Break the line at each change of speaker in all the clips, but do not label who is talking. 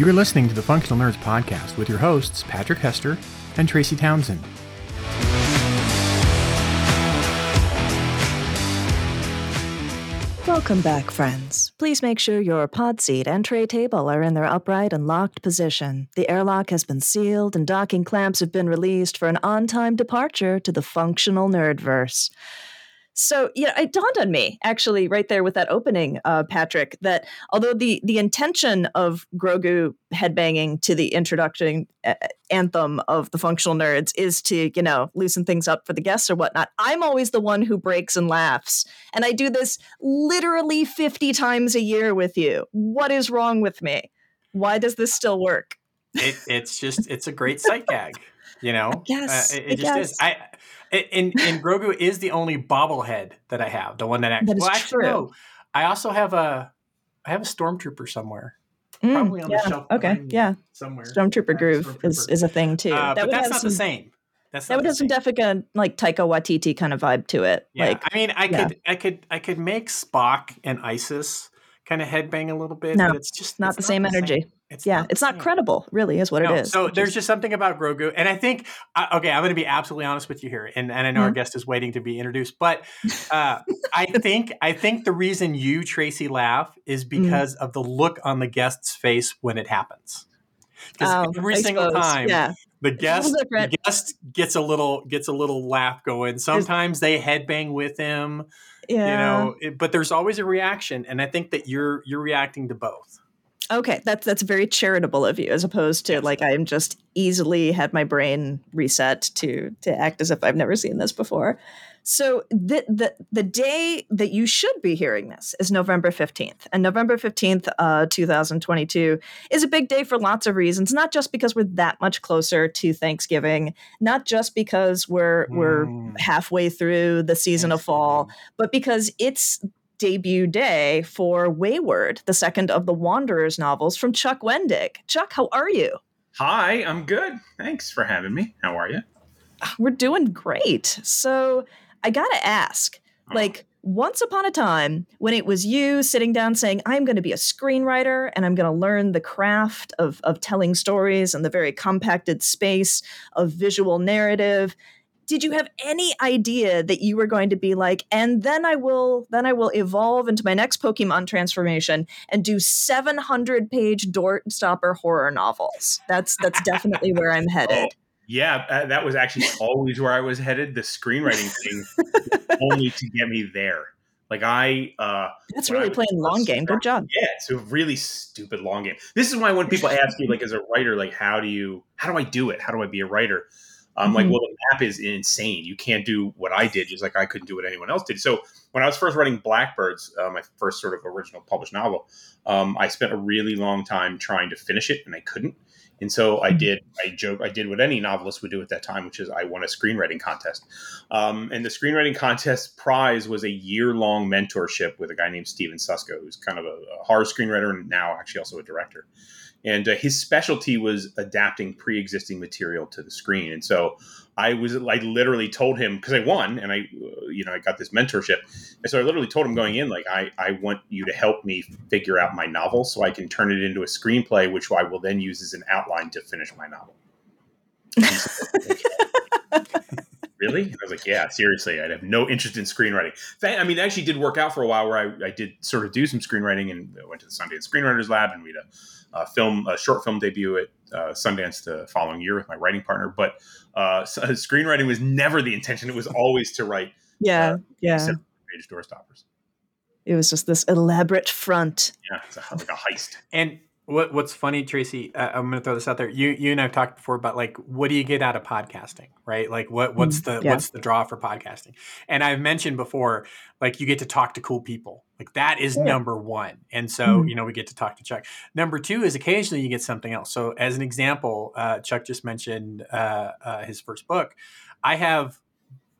You are listening to the Functional Nerds podcast with your hosts, Patrick Hester and Tracy Townsend.
Welcome back, friends. Please make sure your pod seat and tray table are in their upright and locked position. The airlock has been sealed and docking clamps have been released for an on time departure to the functional nerdverse. So, yeah, it dawned on me actually right there with that opening, uh, Patrick, that although the the intention of Grogu headbanging to the introduction uh, anthem of the functional nerds is to, you know, loosen things up for the guests or whatnot, I'm always the one who breaks and laughs. And I do this literally 50 times a year with you. What is wrong with me? Why does this still work?
It, it's just, it's a great sight gag. You know,
yes,
uh, it, it just is. I and, and Grogu is the only bobblehead that I have. The one that actually.
That is
well, actually,
true.
no. I also have a. I have a stormtrooper somewhere.
Mm,
Probably on
yeah,
the shelf.
okay, yeah.
Somewhere.
Stormtrooper
Yeah,
groove is,
Stormtrooper.
is a thing too.
Uh, but that's
have
not the same. That's
That would
the
have some
same.
definite like Taika Waititi kind of vibe to it.
Yeah,
Like
I mean, I
yeah.
could, I could, I could make Spock and Isis kind of headbang a little bit,
No,
but it's just
not
it's
the same energy.
It's
yeah,
the
it's not credible, really, is what
No,
it is.
So there's
is-
just something about Grogu, and I think uh, okay, I'm going to be absolutely honest with you here, and, and I know our
Mhm.
guest is waiting to be introduced, but uh, I think I think the reason you Tracy laugh is
Mm-hmm.
because of the look on the guest's face when it happens. Because
Oh,
every
I
single
suppose,
time,
yeah,
the guest the guest gets a little gets a little laugh going. Sometimes they headbang with him,
yeah.
you know, it- but there's always a reaction, and I think that you're you're reacting to both.
Okay, that's that's very charitable of you, as opposed to
Yes.
like I am just easily had my brain reset to to act as if I've never seen this before. So the the the day that you should be hearing this is November fifteenth, and November fifteenth, uh, two thousand twenty two, is a big day for lots of reasons. Not just because we're that much closer to Thanksgiving, not just because we're we're
Mm.
halfway through the season of fall, but because it's debut day for Wayward, the second of the Wanderers novels from Chuck Wendig. Chuck, how are you?
Hi, I'm good. Thanks for having me. How are you?
Ah, we're doing great. So I gotta ask, oh. like, once upon a time, when it was you sitting down saying, I'm going to be a screenwriter and I'm going to learn the craft of, of telling stories and the very compacted space of visual narrative, did you have any idea that you were going to be like, and then I will, then I will evolve into my next Pokemon transformation and do 700 page door stopper horror novels? That's that's definitely where I'm headed.
Yeah, uh, that was actually always where I was headed. The screenwriting thing, only to get me there. Like I, uh,
That's really playing long game. Good job.
yeah, it's a really stupid long game. This is why when people ask you, like, as a writer, like, how do you, how do I do it? How do I be a writer? I'm like,
Mhm.
well, the map is insane. You can't do what I did, just like I couldn't do what anyone else did. So when I was first writing Blackbirds, uh, my first sort of original published novel, um, I spent a really long time trying to finish it, and I couldn't. And so I
Mhm.
did. I joke. I did what any novelist would do at that time, which is I won a screenwriting contest. Um, and the screenwriting contest prize was a year long mentorship with a guy named Stephen Susco, who's kind of a, a horror screenwriter and now actually also a director. And uh, his specialty was adapting pre existing material to the screen. And so I was i literally told him because I won and I, uh, you know, I got this mentorship. And so I literally told him going in, like, I, I want you to help me figure out my novel so I can turn it into a screenplay, which I will then use as an outline to finish my novel. And so, really? And I was like, yeah, seriously, I'd have no interest in screenwriting. I mean, it actually did work out for a while where I, I did sort of do some screenwriting and went to the Sundance Screenwriters Lab and we had a, a film, a short film debut at uh, Sundance the following year with my writing partner. But uh, screenwriting was never the intention. It was always to write
Yeah, yeah.
page door stoppers.
It was just this elaborate front.
Yeah, it's a, like a heist.
And what what's funny, Tracy? Uh, I'm going to throw this out there. You you and I've talked before about like what do you get out of podcasting, right? Like what what's the
yeah.
what's the draw for podcasting? And I've mentioned before, like you get to talk to cool people. Like that is
Yeah.
number one. And so
Mhm.
you know we get to talk to Chuck. Number two is occasionally you get something else. So as an example, uh, Chuck just mentioned uh, uh, his first book. I have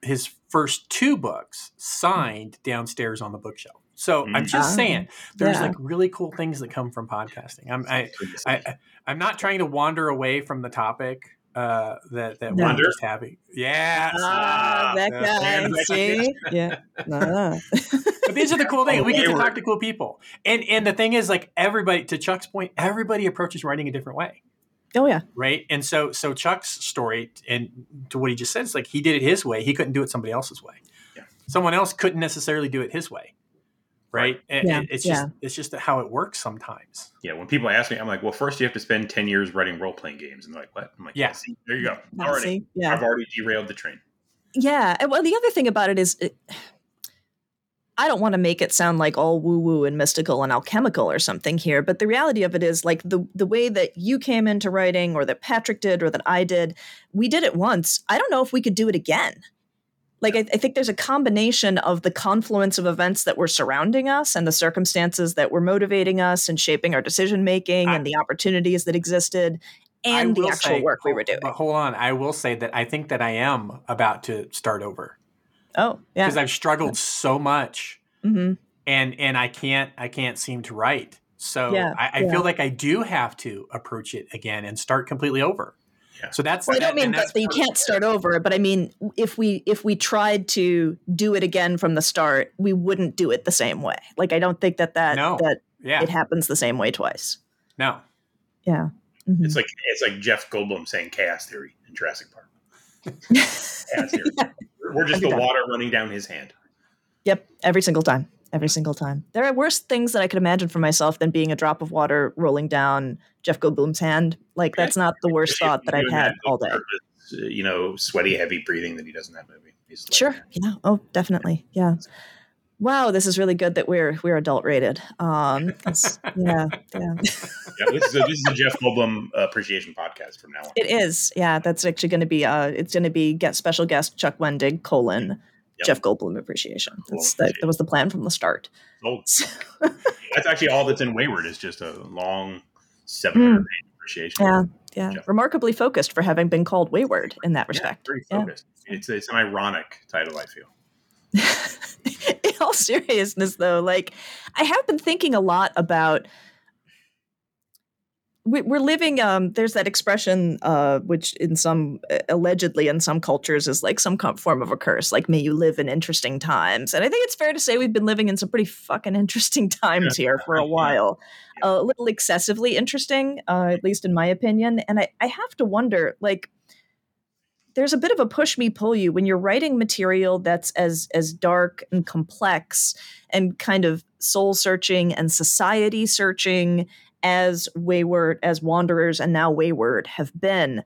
his first two books signed downstairs on the bookshelf. So I'm just
Ah,
saying, there's
yeah.
like really cool things that come from podcasting. I'm I, I, I I'm not trying to wander away from the topic uh, that that
No.
we're just having. Yeah.
Ah, that
Yeah.
guy. See? Yeah. No.
But these are the cool things. We get to talk to cool people. And and the thing is, like everybody, to Chuck's point, everybody approaches writing a different way.
oh yeah.
Right. And so so Chuck's story and to what he just said is like he did it his way. He couldn't do it somebody else's way.
Yeah.
Someone else couldn't necessarily do it his way. Right. And-
Yeah,
and it's
yeah.
just it's just how it works sometimes.
Yeah, when people ask me, I'm like, well, first you have to spend 10 years writing role playing games. And they're like, what? I'm like,
Yeah.
see, there you go. Already.
see? Yeah.
I've already derailed the train.
Yeah. And well, the other thing about it is, it, I don't want to make it sound like all woo woo and mystical and alchemical or something here, but the reality of it is like the the way that you came into writing, or that Patrick did, or that I did, we did it once. I don't know if we could do it again. Like I, I think there's a combination of the confluence of events that were surrounding us and the circumstances that were motivating us and shaping our decision making and the opportunities that existed and the actual
say-
work we were doing.
But hold on, I will say that I think that I am about to start over
Oh, yeah.
because I've struggled so much,
hmm
and and I can't I can't seem to write. So
Yeah,
I, I
yeah.
feel like I do have to approach it again and start completely over.
Yeah.
So that's
Well, I don't mean that,
that's
that you can't start over, but I mean if we if we tried to do it again from the start, we wouldn't do it the same way. Like I don't think that that
No.
that
Yeah,
it happens the same way twice.
no,
Yeah. Mhm.
It's like it's like Jeff Goldblum saying chaos theory in Jurassic Park. Chaos theory. We're just the water running down his hand.
Yep, every single time. Every single time. There are worse things that I could imagine for myself than being a drop of water rolling down Jeff Goldblum's hand. Like that's not the worst thought that I've had all day.
uh, You know, sweaty, heavy breathing that he does in that movie. He's like-
Sure. Yeah. Oh, definitely. Yeah. Wow, this is really good that we're we're adult rated. Um, yeah, yeah.
Yeah, this is a, this is a Jeff Goldblum appreciation podcast from now on.
It is. Yeah, that's actually going to be. Uh, it's going to be get special guest Chuck Wendig colon
Yep.
Jeff Goldblum appreciation. That's that, that was the plan from the start.
Oh, that's actually all that's in Wayward is just a long 700 page appreciation.
Hmm. Yeah, yeah.
Jeff.
Remarkably focused for having been called wayward in that
Yeah,
respect.
very
Yeah.
focused. It's it's an ironic title, I feel.
in all seriousness though like i have been thinking a lot about we- we're living um there's that expression uh which in some uh, allegedly in some cultures is like some form of a curse like may you live in interesting times. And i think it's fair to say we've been living in some pretty fucking interesting times here for a while. A little excessively interesting uh at least in my opinion. And i i have to wonder like there's a bit of a push me pull you when you're writing material that's as as dark and complex and kind of soul searching and society searching as wayward as wanderers and now wayward have been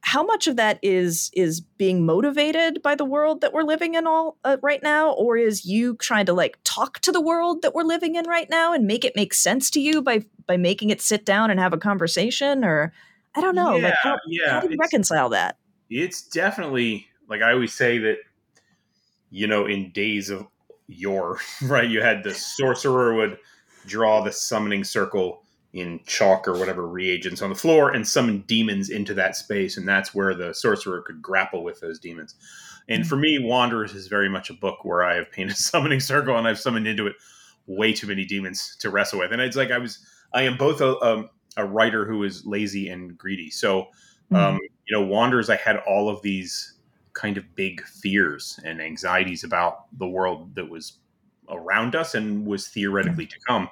how much of that is is being motivated by the world that we're living in all uh, right now or is you trying to like talk to the world that we're living in right now and make it make sense to you by by making it sit down and have a conversation or i don't know like how,
yeah.
how do you
it's-
reconcile that
it's definitely like I always say that you know in days of yore, right? You had the sorcerer would draw the summoning circle in chalk or whatever reagents on the floor and summon demons into that space, and that's where the sorcerer could grapple with those demons. And for me, Wanderers is very much a book where I have painted a summoning circle and I've summoned into it way too many demons to wrestle with. And it's like I was, I am both a, um, a writer who is lazy and greedy. So um, you know, Wanderers, I had all of these kind of big fears and anxieties about the world that was around us and was theoretically to come.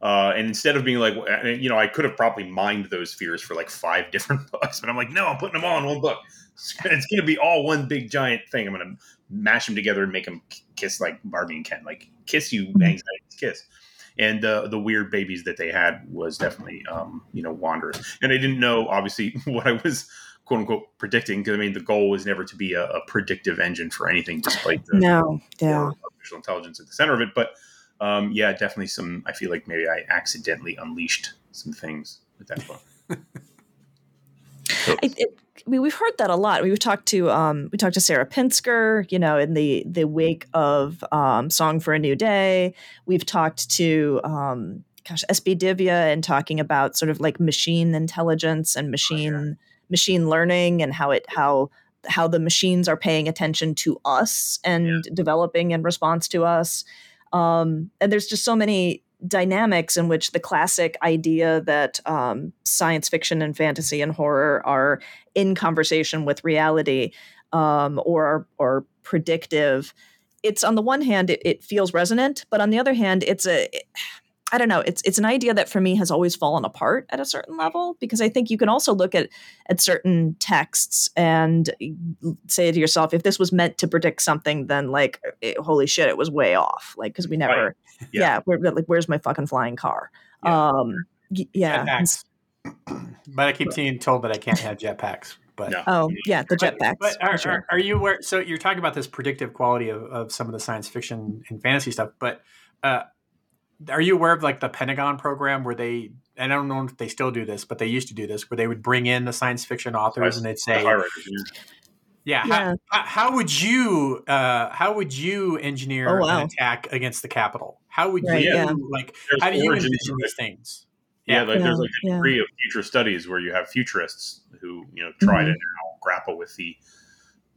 Uh, and instead of being like, you know, I could have probably mined those fears for like five different books, but I'm like, no, I'm putting them all in one book. It's going to be all one big giant thing. I'm going to mash them together and make them kiss like Barbie and Ken, like kiss you, anxieties, kiss and uh, the weird babies that they had was definitely um, you know wanderers and i didn't know obviously what i was quote unquote predicting because i mean the goal was never to be a, a predictive engine for anything despite the
no yeah
artificial intelligence at the center of it but um, yeah definitely some i feel like maybe i accidentally unleashed some things with that book So-
I, it, I mean, we've heard that a lot. We've talked to um, we talked to Sarah Pinsker, you know, in the the wake of um, "Song for a New Day." We've talked to um, gosh SB Divya and talking about sort of like machine intelligence and machine machine learning and how it how how the machines are paying attention to us and developing in response to us. Um, and there's just so many dynamics in which the classic idea that um, science fiction and fantasy and horror are in conversation with reality um, or or predictive. It's on the one hand, it, it feels resonant, but on the other hand, it's a I don't know. It's it's an idea that for me has always fallen apart at a certain level because I think you can also look at at certain texts and say to yourself, if this was meant to predict something, then like, it, holy shit, it was way off. Like because we never, right. yeah, yeah we're, like, where's my fucking flying car? Yeah. Um, yeah.
but I keep being told that I can't have jetpacks. But
no. oh yeah, the jetpacks.
But, but are, sure. are, are, you aware? So you're talking about this predictive quality of, of some of the science fiction and fantasy stuff, but uh, are you aware of like the Pentagon program where they and I don't know if they still do this, but they used to do this where they would bring in the science fiction authors and they'd say, yeah, yeah. How, how, would you uh, how would you engineer oh, wow. an attack against the Capitol? How would right, you yeah. like there's how do you envision these things?
Yeah, yeah like there's like a degree of future studies where you have futurists who you know try mm-hmm. to now grapple with the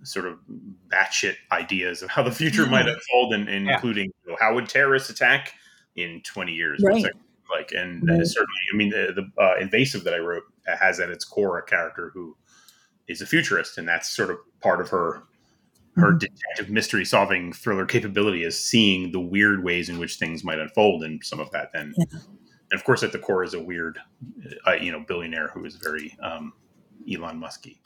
sort of batshit ideas of how the future might unfold, and, and including you know, how would terrorists attack in 20 years. Right. Like, and right. certainly, I mean, the, the uh, invasive that I wrote has at its core a character who is a futurist, and that's sort of part of her her mm-hmm. detective mystery solving thriller capability is seeing the weird ways in which things might unfold, and some of that then. Yeah. And of course, at the core is a weird, uh, you know, billionaire who is very um, Elon Musky.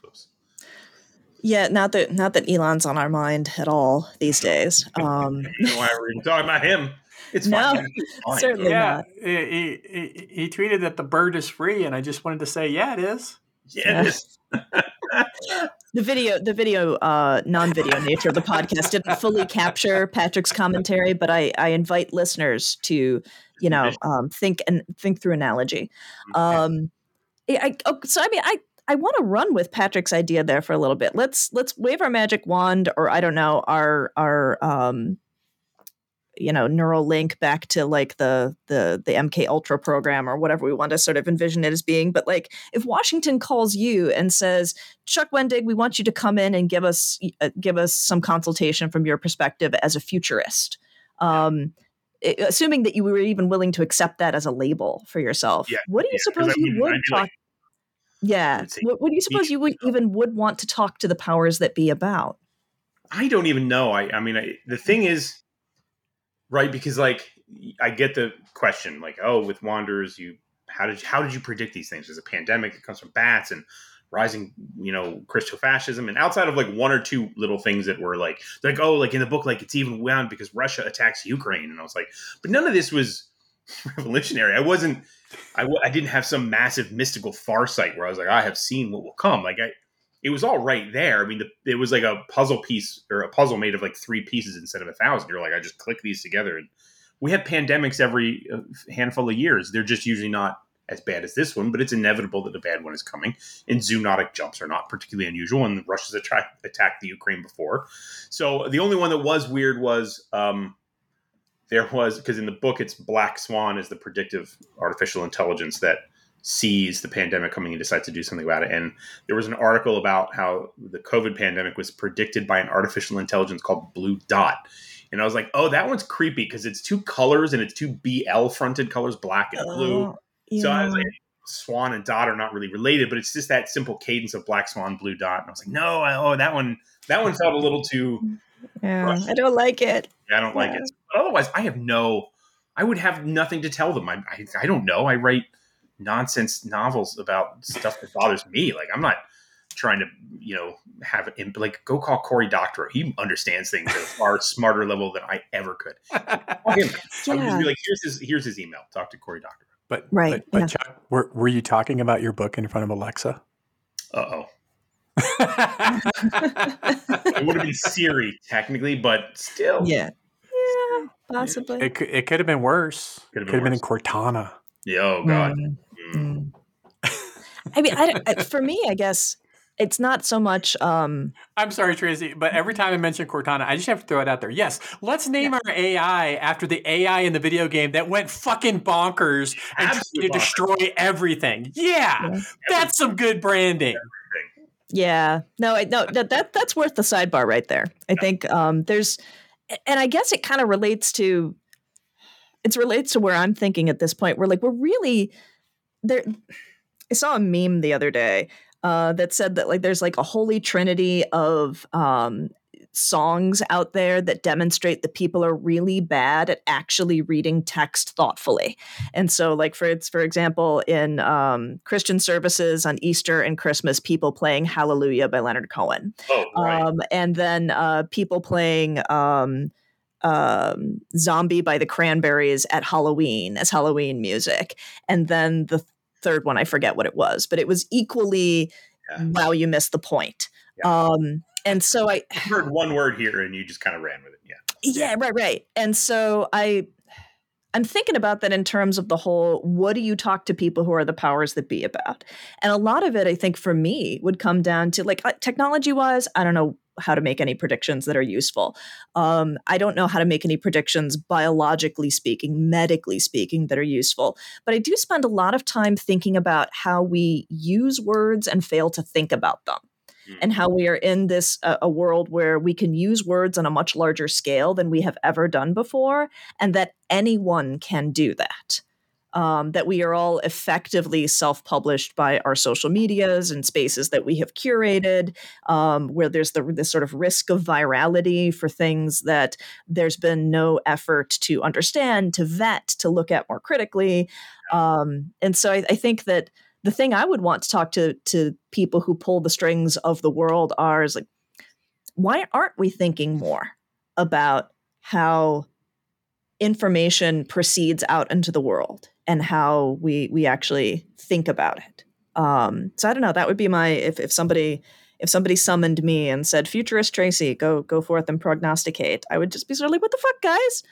Yeah, not that not that Elon's on our mind at all these days. Um,
you know why we're even talking about him? It's
no, fine. It's fine. certainly yeah, not.
He, he, he, tweeted that the bird is free, and I just wanted to say, yeah, it is.
Yeah, it is.
the video, the video, uh, non-video nature of the podcast didn't fully capture Patrick's commentary, but I, I invite listeners to, you know, um, think and think through analogy. Um, I, oh, so I mean, I I want to run with Patrick's idea there for a little bit. Let's let's wave our magic wand, or I don't know, our our um, you know Neuralink back to like the the the mk ultra program or whatever we want to sort of envision it as being but like if washington calls you and says chuck wendig we want you to come in and give us uh, give us some consultation from your perspective as a futurist um, assuming that you were even willing to accept that as a label for yourself yeah, what do you yeah, suppose you mean, would talk like, yeah what, what, do you suppose you would even would want to talk to the powers that be about?
I don't even know i, I mean I, the thing is right? Because like I get the question, like, oh, with Wanderers, you how did you, how did you predict these things? There's a pandemic that comes from bats and rising, you know, Christofascism, and outside of like one or two little things that were like, like oh, like in the book, like it's even wound because Russia attacks Ukraine, and I was like, but none of this was revolutionary. I wasn't, I I didn't have some massive mystical farsight where I was like, I have seen what will come. Like I, it was all right there. I mean, the, it was like a puzzle piece or a puzzle made of like three pieces instead of a thousand. You're like, I just click these together. And we have pandemics every uh, handful of years. They're just usually not as bad as this one, but it's inevitable that a bad one is coming. And zoonotic jumps are not particularly unusual, and Russia's attacked, attacked the Ukraine before. So the only one that was weird was um, there was because in the book it's Black Swan is the predictive artificial intelligence that sees the pandemic coming and decides to do something about it. And there was an article about how the COVID pandemic was predicted by an artificial intelligence called Blue Dot. And I was like, oh, that one's creepy because it's two colors and it's two BL fronted colors, black and blue. Oh, yeah. So I was like, Swan and Dot are not really related, but it's just that simple cadence of Black Swan, Blue Dot. And I was like, no, I, oh, that one, that one felt a little too.
Yeah, I don't like it.
Yeah, I don't yeah. like it. But otherwise, I have no, I would have nothing to tell them. I, I, I don't know. I write nonsense novels about stuff that bothers me. Like I'm not trying to, you know, have it like go call Cory Doctorow. He understands things at a far smarter level than I ever could. him. yeah. I would just be like, here's his here's his email. Talk to Cory Doctorow.
But right, but, but yeah. Chuck, were were you talking about your book in front of Alexa?
Uh oh. it would have been Siri technically, but still.
Yeah. Yeah, possibly.
It could, it could have been worse. Could have been, been, in Cortana.
Yeah, oh god. Mm.
Mm. I mean, I, for me, I guess it's not so much. Um,
I'm sorry, Tracy, but every time I mention Cortana, I just have to throw it out there. Yes, let's name yeah. our AI after the AI in the video game that went fucking bonkers and tried to destroy everything. Yeah, yeah, that's some good branding.
Yeah, no, I, no, that, that that's worth the sidebar right there. I think um, there's, and I guess it kind of relates to it relates to where I'm thinking at this point. We're like, we're really there. I saw a meme the other day uh, that said that like there's like a holy trinity of um, songs out there that demonstrate that people are really bad at actually reading text thoughtfully. And so, like for it's for example, in um, Christian services on Easter and Christmas, people playing Hallelujah by Leonard Cohen.
Oh, right.
Um, and then uh, people playing um, um, Zombie by the Cranberries at Halloween as Halloween music. And then the third one, I forget what it was, but it was equally,
Yeah.
wow, you missed the point.
Yeah.
Um, and so I,
I heard one word here and you just kind of ran with it. Yeah.
yeah, right, right. And so I, I'm thinking about that in terms of the whole what do you talk to people who are the powers that be about? And a lot of it, I think, for me, would come down to like technology wise, I don't know how to make any predictions that are useful. Um, I don't know how to make any predictions, biologically speaking, medically speaking, that are useful. But I do spend a lot of time thinking about how we use words and fail to think about them
Mm.
and how we are in this uh, a world where we can use words on a much larger scale than we have ever done before and that anyone can do that um, that we are all effectively self-published by our social medias and spaces that we have curated um, where there's the this sort of risk of virality for things that there's been no effort to understand to vet to look at more critically. Um, and so I, I think that the thing I would want to talk to to people who pull the strings of the world are is like, why aren't we thinking more about how information proceeds out into the world and how we we actually think about it? Um, so I don't know. That would be my if if somebody if somebody summoned me and said, "Futurist Tracy, go go forth and prognosticate," I would just be sort of like, "What the fuck, guys?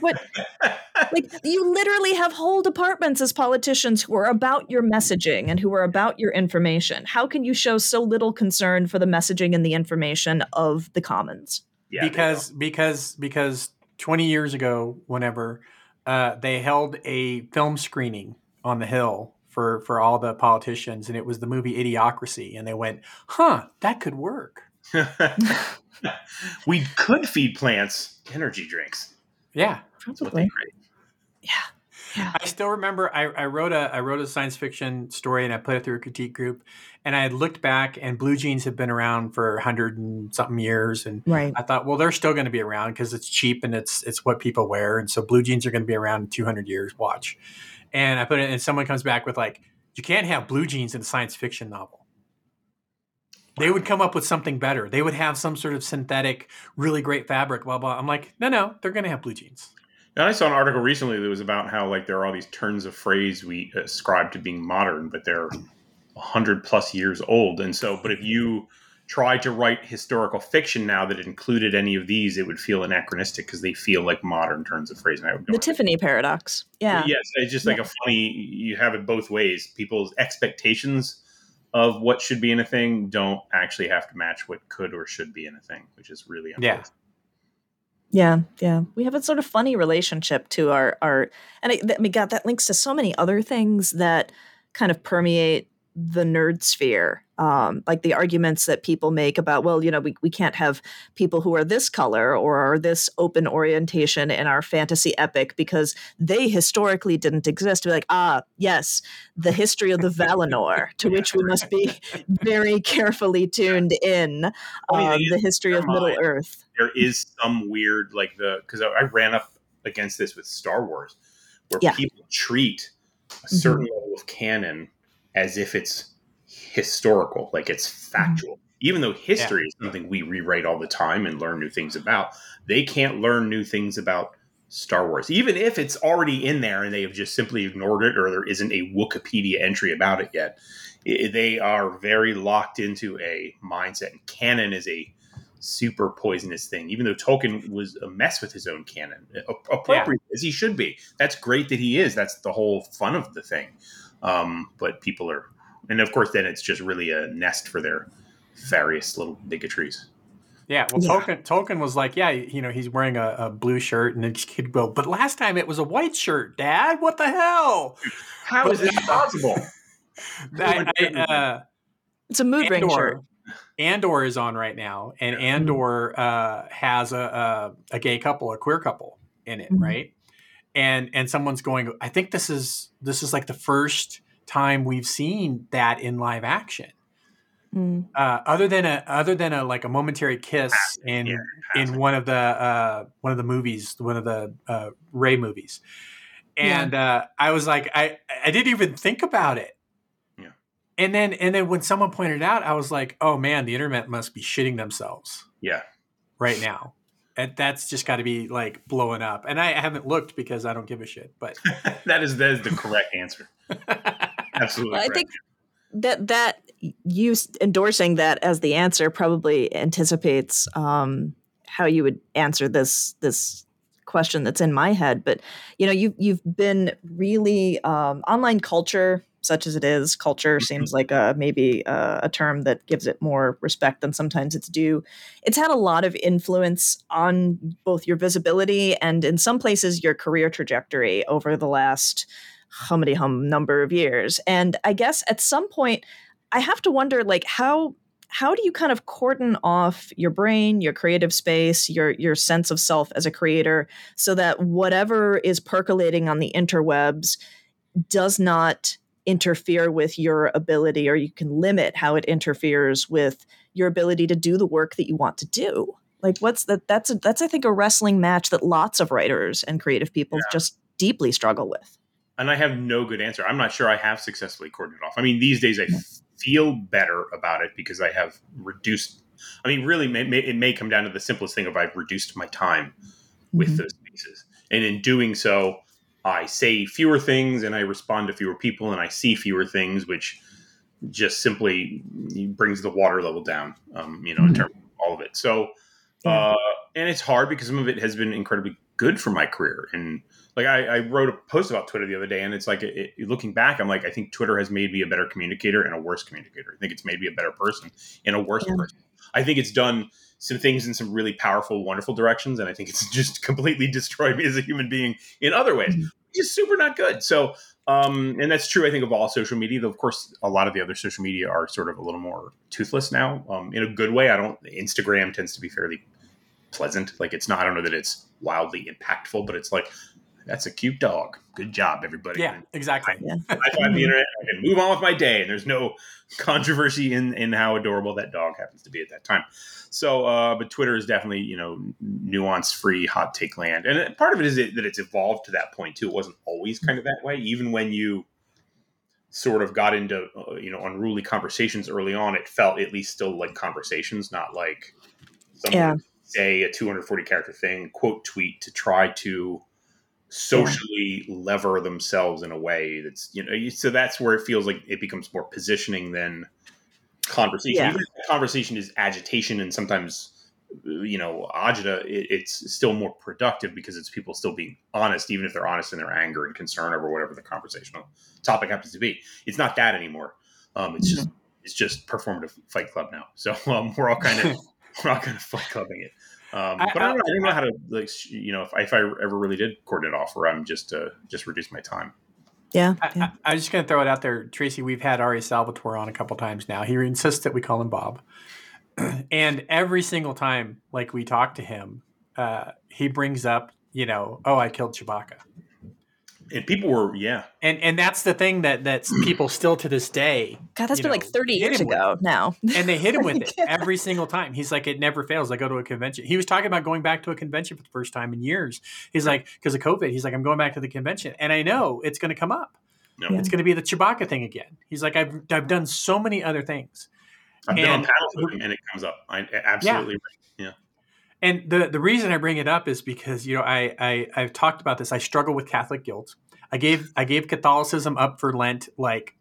What like you literally have whole departments as politicians who are about your messaging and who are about your information. How can you show so little concern for the messaging and the information of the commons?
Yeah.
because because because 20 years ago whenever uh, they held a film screening on the hill for for all the politicians and it was the movie idiocracy and they went huh that could work
there you go. we could feed plants energy drinks.
yeah
That's what they
I still remember I, I wrote a I wrote a science fiction story and I put it through a critique group and I had looked back and blue jeans have been around for a hundred and something years and
Right.
I thought well they're still going to be around because it's cheap and it's it's what people wear and so blue jeans are going to be around in 200 years watch. And I put it and someone comes back with like you can't have blue jeans in a science fiction novel. They would come up with something better. They would have some sort of synthetic really great fabric blah blah. I'm like no no they're going to have blue jeans
And I saw an article recently that was about how like there are all these turns of phrase we ascribe to being modern, but they're hundred plus years old. And so, but if you tried to write historical fiction now that included any of these, it would feel anachronistic because they feel like modern turns of phrase. And I would
The Tiffany paradox. Yeah.
Yes, it's just like a funny. You have it both ways. People's expectations of what should be in a thing don't actually have to match what could or should be in a thing, which is really unfortunate.
Yeah, yeah. Yeah. We have a sort of funny relationship to our our, and I, I mean, God, that links to so many other things that kind of permeate the nerd sphere. Um, like the arguments that people make about, well, you know, we, we can't have people who are this color or are this open orientation in our fantasy epic because they historically didn't exist. Be like, ah, yes, the history of the Valinor, to which we must be very carefully tuned in. Um,
thing
the history of Middle
mind.
Earth.
there is some weird like the because I, I ran up against this with Star Wars, where
Yeah.
people treat a certain level of canon as if it's historical, like it's factual. Even though history is something we rewrite all the time and learn new things about, they can't learn new things about Star Wars, even if it's already in there and they have just simply ignored it or there isn't a Wikipedia entry about it yet. I- they are very locked into a mindset, and canon is a super poisonous thing. Even though Tolkien was a mess with his own canon, appropriate as he should be. That's great that he is. That's the whole fun of the thing. Um, but people are, and of course, then it's just really a nest for their various little bigotries.
Yeah, well,
Yeah.
Tolkien, Tolkien was like, yeah, you know, he's wearing a, a blue shirt, and this kid go, but last time it was a white shirt, Dad. What the hell?
How is this possible?
I, I, uh,
It's a mood ring shirt.
Andor, Andor is on right now, and Andor uh, has a, a a gay couple, a queer couple in it,
Mhm.
right? and and someone's going, I think this is this is like the first time we've seen that in live action. Mm. Uh, other than a other than a like a momentary kiss in yeah, in one of the uh, one of the movies, one of the uh, Rey movies, and yeah. Uh, I was like, I I didn't even think about it.
Yeah.
And then and then when someone pointed out, I was like, oh man, the internet must be shitting themselves.
Yeah.
Right now. And that's just got to be like blowing up. And I haven't looked because I don't give a shit. But
that is that is the correct answer. Absolutely. Well, I think
that that you endorsing that as the answer probably anticipates um, how you would answer this this question that's in my head. But you know, you you've been really um, online culture, such as it is. Culture mm-hmm. seems like a maybe a, a term that gives it more respect than sometimes it's due. It's had a lot of influence on both your visibility and, in some places, your career trajectory over the last hummity hum number of years. And I guess at some point, I have to wonder, like, how how do you kind of cordon off your brain, your creative space, your your sense of self as a creator, so that whatever is percolating on the interwebs does not interfere with your ability, or you can limit how it interferes with your ability to do the work that you want to do. Like, what's that? That's a, that's I think a wrestling match that lots of writers and creative people yeah. just deeply struggle with.
And I have no good answer. I'm not sure I have successfully cordoned it off. I mean, these days I feel better about it because I have reduced. I mean, really, may, may, it may come down to the simplest thing of I've reduced my time with mm-hmm. those pieces, and in doing so, I say fewer things and I respond to fewer people and I see fewer things, which just simply brings the water level down. Um, you know, mm-hmm. in terms of all of it. So, uh, and it's hard because some of it has been incredibly good for my career and like I, I, wrote a post about Twitter the other day, and it's like it, it, looking back, I'm like, I think Twitter has made me a better communicator and a worse communicator. I think it's made me a better person and a worse yeah. person. I think it's done some things in some really powerful, wonderful directions, and I think it's just completely destroyed me as a human being in other ways, mm-hmm. which is super not good. So, um, and that's true, I think, of all social media. Though, of course, a lot of the other social media are sort of a little more toothless now, um, in a good way. I don't. Instagram tends to be fairly pleasant. Like it's not. I don't know that it's wildly impactful, but it's like that's a cute dog. Good job, everybody.
Yeah, exactly.
I, I find the internet. I can move on with my day, and there's no controversy in in how adorable that dog happens to be at that time. So, uh, but Twitter is definitely you know nuance free, hot take land, and part of it is that it's evolved to that point too. It wasn't always kind of that way, even when you sort of got into uh, you know unruly conversations early on. It felt at least still like conversations, not like someone yeah. say a 240 character thing, quote tweet to try to socially yeah. lever themselves in a way that's you know so that's where it feels like it becomes more positioning than conversation. Yeah. Even if conversation is agitation and sometimes you know agita, it, it's still more productive because it's people still being honest, even if they're honest in their anger and concern over whatever the conversational topic happens to be. It's not that anymore. Um, it's mm-hmm. just it's just performative Fight Club now. So um, we're all kind of we're all kind of Fight Clubbing it. Um, but I, I, don't know, I, don't know, how to like you know if, if I ever really did coordinate off where I'm just uh, just reduce my time.
Yeah,
yeah. I, am just going to throw it out there, Tracy. We've had R.A. Salvatore on a couple times now. He insists that we call him Bob, and every single time, like we talk to him, uh, he brings up, you know, oh, I killed Chewbacca
and people were yeah.
And and that's the thing that that's people still to this day
god that's been know, like 30 years ago now.
And they hit him with it every single time. He's like it never fails. I go to a convention. He was talking about going back to a convention for the first time in years. He's like because of covid. He's like i'm going back to the convention. And i know it's going to come up. Yeah. it's going to be the chewbacca thing again. He's like i've, I've done so many other things.
I've and, been on panels and it comes up. I absolutely yeah.
And the, the reason I bring it up is because you know I, I I've talked about this. I struggle with Catholic guilt. I gave I gave Catholicism up for Lent like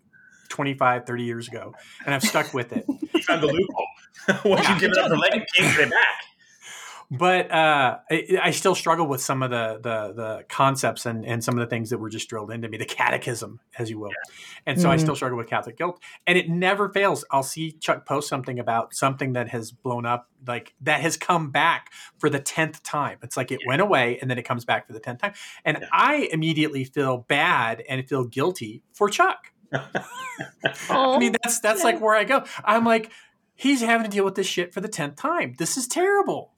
25, 30 years ago, and I've stuck with it.
you found the loophole. Once yeah. you give it up for Lent, you can't get it back
but uh, I, I, still struggle with some of the the, the concepts and, and some of the things that were just drilled into me, the catechism, as you will. Yeah. And so mm-hmm. I still struggle with Catholic guilt, and it never fails. I'll see Chuck post something about something that has blown up, like that has come back for the tenth time. It's like it yeah. went away and then it comes back for the tenth time, and yeah. I immediately feel bad and feel guilty for Chuck. I mean, that's that's like where I go. I'm like, he's having to deal with this shit for the tenth time. This is terrible.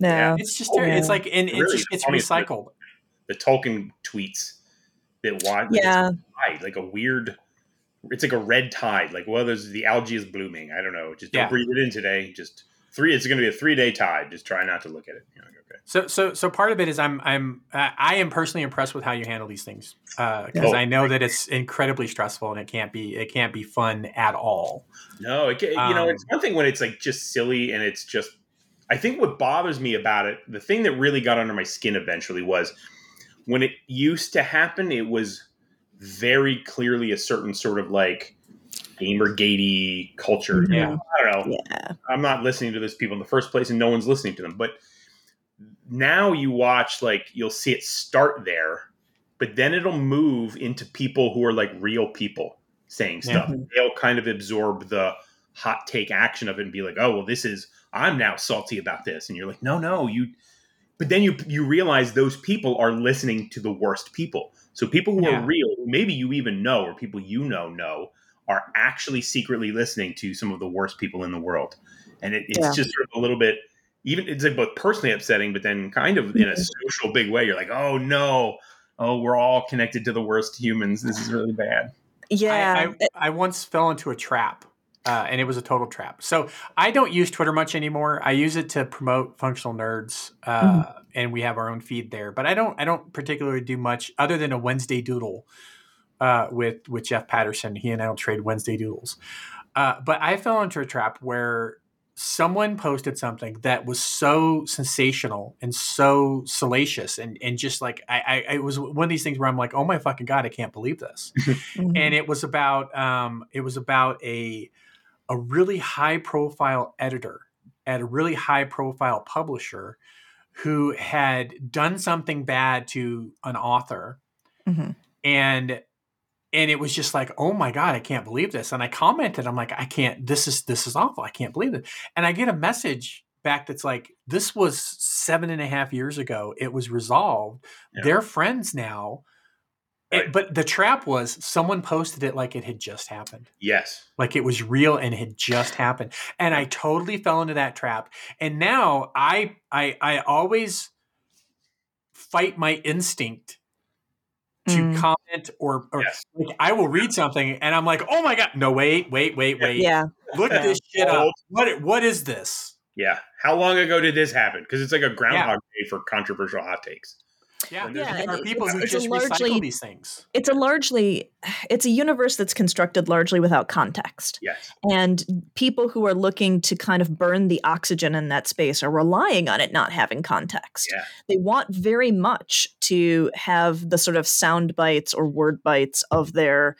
No,
it's just oh, it's like and it just gets recycled.
the Tolkien tweets that why like,
Yeah.
tide, like a weird. It's like a red tide. Like well, there's the algae is blooming. I don't know. Just don't
Yeah.
breathe it in today. Just three. It's going to be a three day tide. Just try not to look at it. You're like, okay.
So, so, so part of it is I'm, I'm, uh, I am personally impressed with how you handle these things because
Oh.
I know that it's incredibly stressful and it can't be, it can't be fun at all.
No, it, ca- you know,
Um,
it's one thing when it's like just silly and it's just. I think what bothers me about it, the thing that really got under my skin eventually was when it used to happen. It was very clearly a certain sort of like gamergatey culture. Mm-hmm.
Yeah.
I don't know.
Yeah.
I'm not listening to those people in the first place, and no one's listening to them. But now you watch, like, you'll see it start there, but then it'll move into people who are like real people saying stuff. Mm-hmm. They'll kind of absorb the hot take action of it and be like, oh, well, this is, I'm now salty about this. And you're like, no, no, you, but then you, you realize those people are listening to the worst people. So people who
Yeah.
are real, maybe you even know, or people you know know, are actually secretly listening to some of the worst people in the world. And it, it's
Yeah.
just sort of a little bit, even it's like both personally upsetting, but then kind of in a mm-hmm. social big way. You're like, oh no, oh we're all connected to the worst humans. This is really bad.
Yeah.
I, I, I once fell into a trap, uh, and it was a total trap. So I don't use Twitter much anymore. I use it to promote functional nerds, uh, and we have our own feed there. But I don't I don't particularly do much other than a Wednesday Doodle uh, with with Jeff Patterson. He and I will trade Wednesday Doodles. Uh, but I fell into a trap where someone posted something that was so sensational and so salacious and and just like I, I it was one of these things where I'm like, oh my fucking god, I can't believe this
Mhm.
and it was about um, it was about a a really high profile editor at a really high profile publisher who had done something bad to an author.
Mhm.
and and it was just like oh my god i can't believe this. And i commented i'm like i can't this is this is awful. I can't believe it and i get a message back that's like this was seven and a half years ago. It was resolved.
Yeah.
they're friends now It-
Right.
but the trap was someone posted it like it had just happened
Yes.
like it was real and it had just happened and i totally fell into that trap and now i i i always fight my instinct to
Mm.
comment or, or
Yes.
like i will read something and i'm like oh my god no wait wait wait wait
Yeah.
look
Yeah.
this shit up what what is this
Yeah. How long ago did this happen? Because it's like a groundhog day for controversial hot takes.
Yeah,
Yeah,
there are
it-
people who
it's a
just
largely-
recycle these things
It's a largely it's a universe that's constructed largely without context.
Yes.
And people who are looking to kind of burn the oxygen in that space are relying on it not having context.
Yeah.
They want very much to have the sort of sound bites or word bites of their,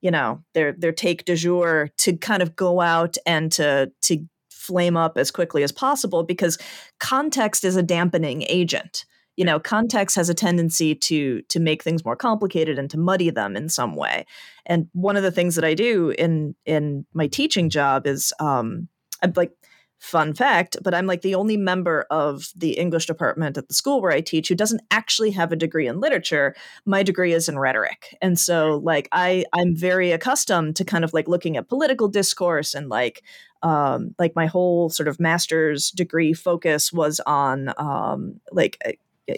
you know, their their take du jour to kind of go out and to to flame up as quickly as possible because context is a dampening agent. You know, context has a tendency to to make things more complicated and to muddy them in some way. And one of the things that I do in in my teaching job is um I'm like fun fact, but I'm like the only member of the English department at the school where I teach who doesn't actually have a degree in literature. My degree is in rhetoric. And so like I I'm very accustomed to kind of like looking at political discourse and like um like my whole sort of master's degree focus was on um like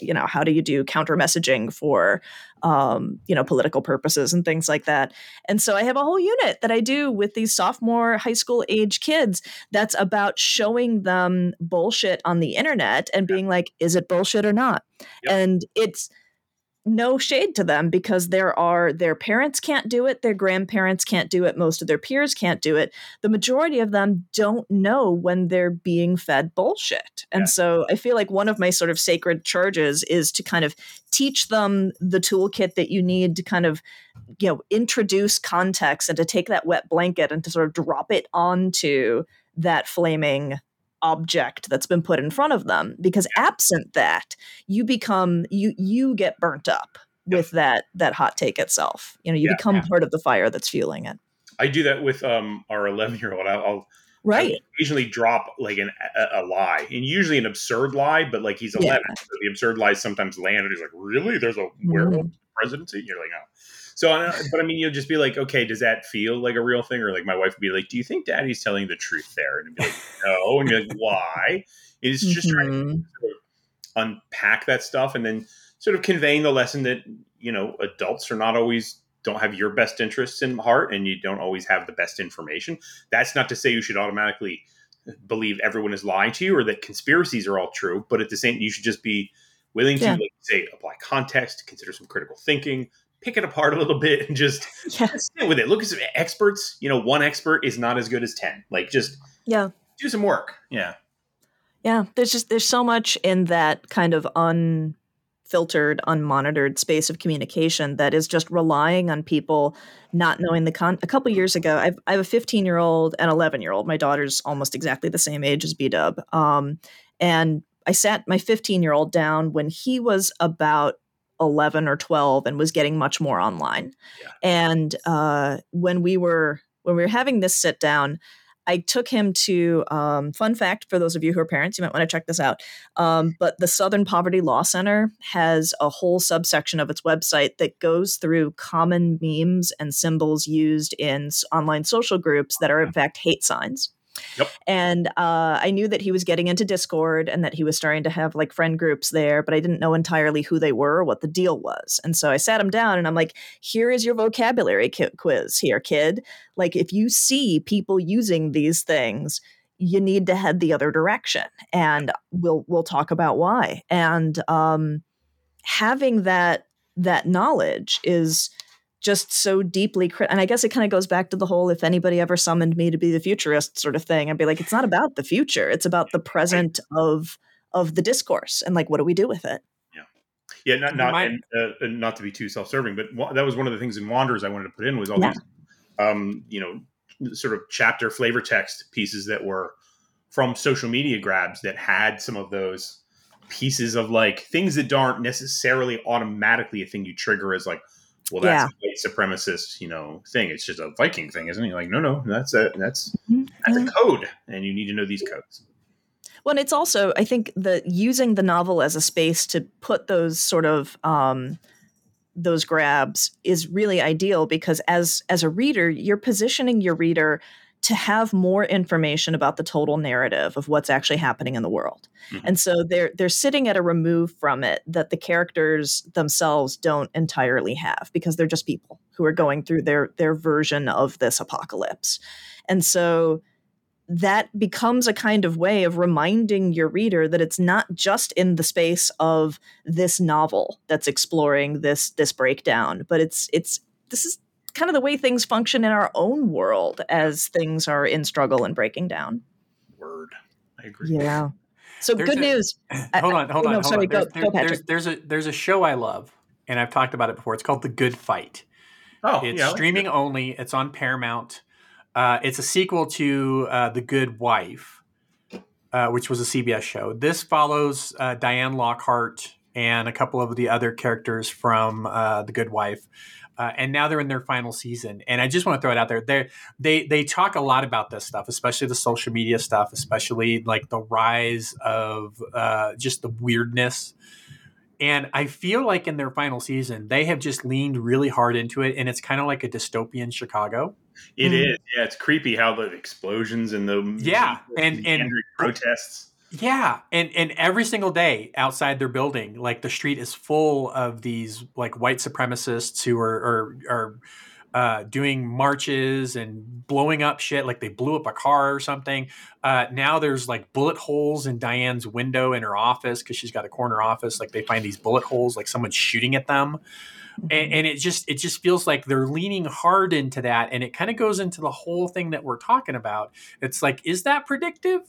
you know how do you do counter messaging for um, you know political purposes and things like that. And so i have a whole unit that i do with these sophomore high school age kids that's about showing them bullshit on the internet and being like is it bullshit or not?
Yep.
and it's no shade to them because there are their parents can't do it their grandparents can't do it most of their peers can't do it the majority of them don't know when they're being fed bullshit and
Yeah.
so i feel like one of my sort of sacred charges is to kind of teach them the toolkit that you need to kind of you know introduce context and to take that wet blanket and to sort of drop it onto that flaming object that's been put in front of them because absent that you become you you get burnt up with that that hot take itself you know you
Yeah,
become
yeah.
part of the fire that's fueling it
I do that with um, our 11 year old. I'll, I'll
right
occasionally drop like an, a, a lie, and usually an absurd lie, but like he's 11.
Yeah.
So the absurd lies sometimes land, and he's like, Really? There's a werewolf presidency? And you're like, oh So, uh, but I mean, you'll just be like, Okay, does that feel like a real thing? Or like my wife would be like, Do you think daddy's telling the truth there? And I'd be like, No. And you're like, Why? It's just trying to
Mhm.
sort of unpack that stuff and then sort of conveying the lesson that you know adults are not always don't have your best interests in heart and you don't always have the best information that's not to say you should automatically believe everyone is lying to you or that conspiracies are all true but at the same you should just be willing to
Yeah.
like say apply context consider some critical thinking pick it apart a little bit and just
Yeah.
sit with it look at some experts you know one expert is not as good as 10 like just
Yeah.
do some work yeah
Yeah, there's just there's so much in that kind of unfiltered, unmonitored space of communication that is just relying on people not knowing the con. A couple years ago, I've, I have a 15 year old and 11 year old. My daughter's almost exactly the same age as B Dub, um, and I sat my 15 year old down when he was about 11 or 12 and was getting much more online.
Yeah.
And uh, when we were when we were having this sit down, I took him to um, fun fact for those of you who are parents, you might want to check this out. Um, but the Southern Poverty Law Center has a whole subsection of its website that goes through common memes and symbols used in online social groups that are in fact hate signs.
Yep.
And uh, I knew that he was getting into Discord and that he was starting to have like friend groups there, but I didn't know entirely who they were or what the deal was. And so I sat him down and I'm like, here is your vocabulary ki- quiz here, kid like if you see people using these things you need to head the other direction and we'll we'll talk about why and um having that that knowledge is just so deeply cri- and i guess it kind of goes back to the whole if anybody ever summoned me to be the futurist sort of thing i'd be like it's not about the future it's about the present of of the discourse and like what do we do with it?
Yeah, yeah not not
My-
and, uh, and not to be too self serving, but wa- that was one of the things in Wanderers I wanted to put in was all
Yeah.
these, um, you know, sort of chapter flavor text pieces that were from social media grabs that had some of those pieces of like things that aren't necessarily automatically a thing you trigger as like, well, that's a white supremacist, you know, thing. It's just a Viking thing, isn't it? You're like, no, no, that's a that's that's a code, and you need to know these codes.
Well, and it's also, I think, the using the novel as a space to put those sort of um, those grabs is really ideal because as as a reader, you're positioning your reader to have more information about the total narrative of what's actually happening in the world.
Mhm.
And so they're they're sitting at a remove from it that the characters themselves don't entirely have because they're just people who are going through their their version of this apocalypse. And so that becomes a kind of way of reminding your reader that it's not just in the space of this novel that's exploring this this breakdown but it's it's this is kind of the way things function in our own world as things are in struggle and breaking down
Word, I agree.
yeah so
There's
good
a-
news
hold on, hold
no,
on, hold
sorry,
on.
go-
There's,
go,
there-
Patrick.
there's, there's a there's a show I love, and I've talked about it before. It's called The Good Fight.
Oh,
It's
yeah, I like
streaming
that.
only. It's on Paramount. Uh, it's a sequel to uh, The Good Wife, uh, which was a CBS show. This follows uh, Diane Lockhart and a couple of the other characters from uh, The Good Wife. Uh, and now they're in their final season, and I just want to throw it out there. They they they talk a lot about this stuff, especially the social media stuff, especially like the rise of uh, just the weirdness and I feel like in their final season, they have just leaned really hard into it, and it's kind of like a dystopian Chicago.
It
Mhm.
is. Yeah, it's creepy how the explosions and the
Yeah, and- and-
angry protests.
Yeah, and and every single day outside their building, like the street is full of these like white supremacists who are are, are uh, doing marches and blowing up shit. Like they blew up a car or something. Uh, now there's like bullet holes in Diane's window in her office because she's got a corner office. Like they find these bullet holes, like someone's shooting at them. and, and it just it just feels like they're leaning hard into that and it kind of goes into the whole thing that we're talking about it's like is that predictive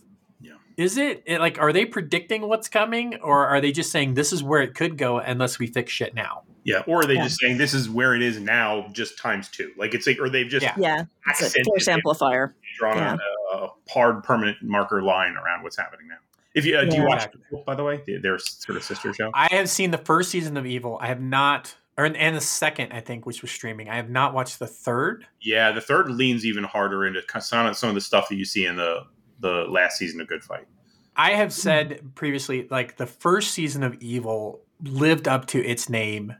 Yeah.
is it, it like are they predicting what's coming or are they just saying this is where it could go unless we fix shit now
Yeah, or are they
Yeah.
just saying this is where it is now, just times two? Like it's like, or they've just
Yeah.
yeah it's a force amplifier
drawn
Yeah.
a, a hard permanent marker line around what's happening now. If you uh, do you watch, Evil, by the way, The- their sort of sister show?
i have seen the first season of evil i have not or and the second i think which was streaming i have not watched the third
Yeah, the third leans even harder into some of the stuff that you see in the the last season of Good Fight.
i have said previously like the first season of evil lived up to its name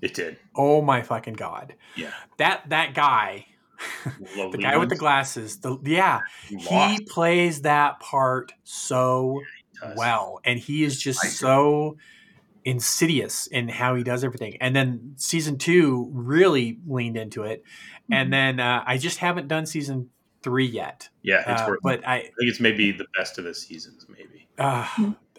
It did.
oh my fucking god
Yeah,
that that guy the guy with the glasses the yeah he plays that part so well and he is just so insidious in how he does everything. And then season two really leaned into it. And then uh, I just haven't done season three yet.
Yeah, it's
Uh,
worth.
but I,
I think it's maybe the best of the seasons. Maybe.
uh,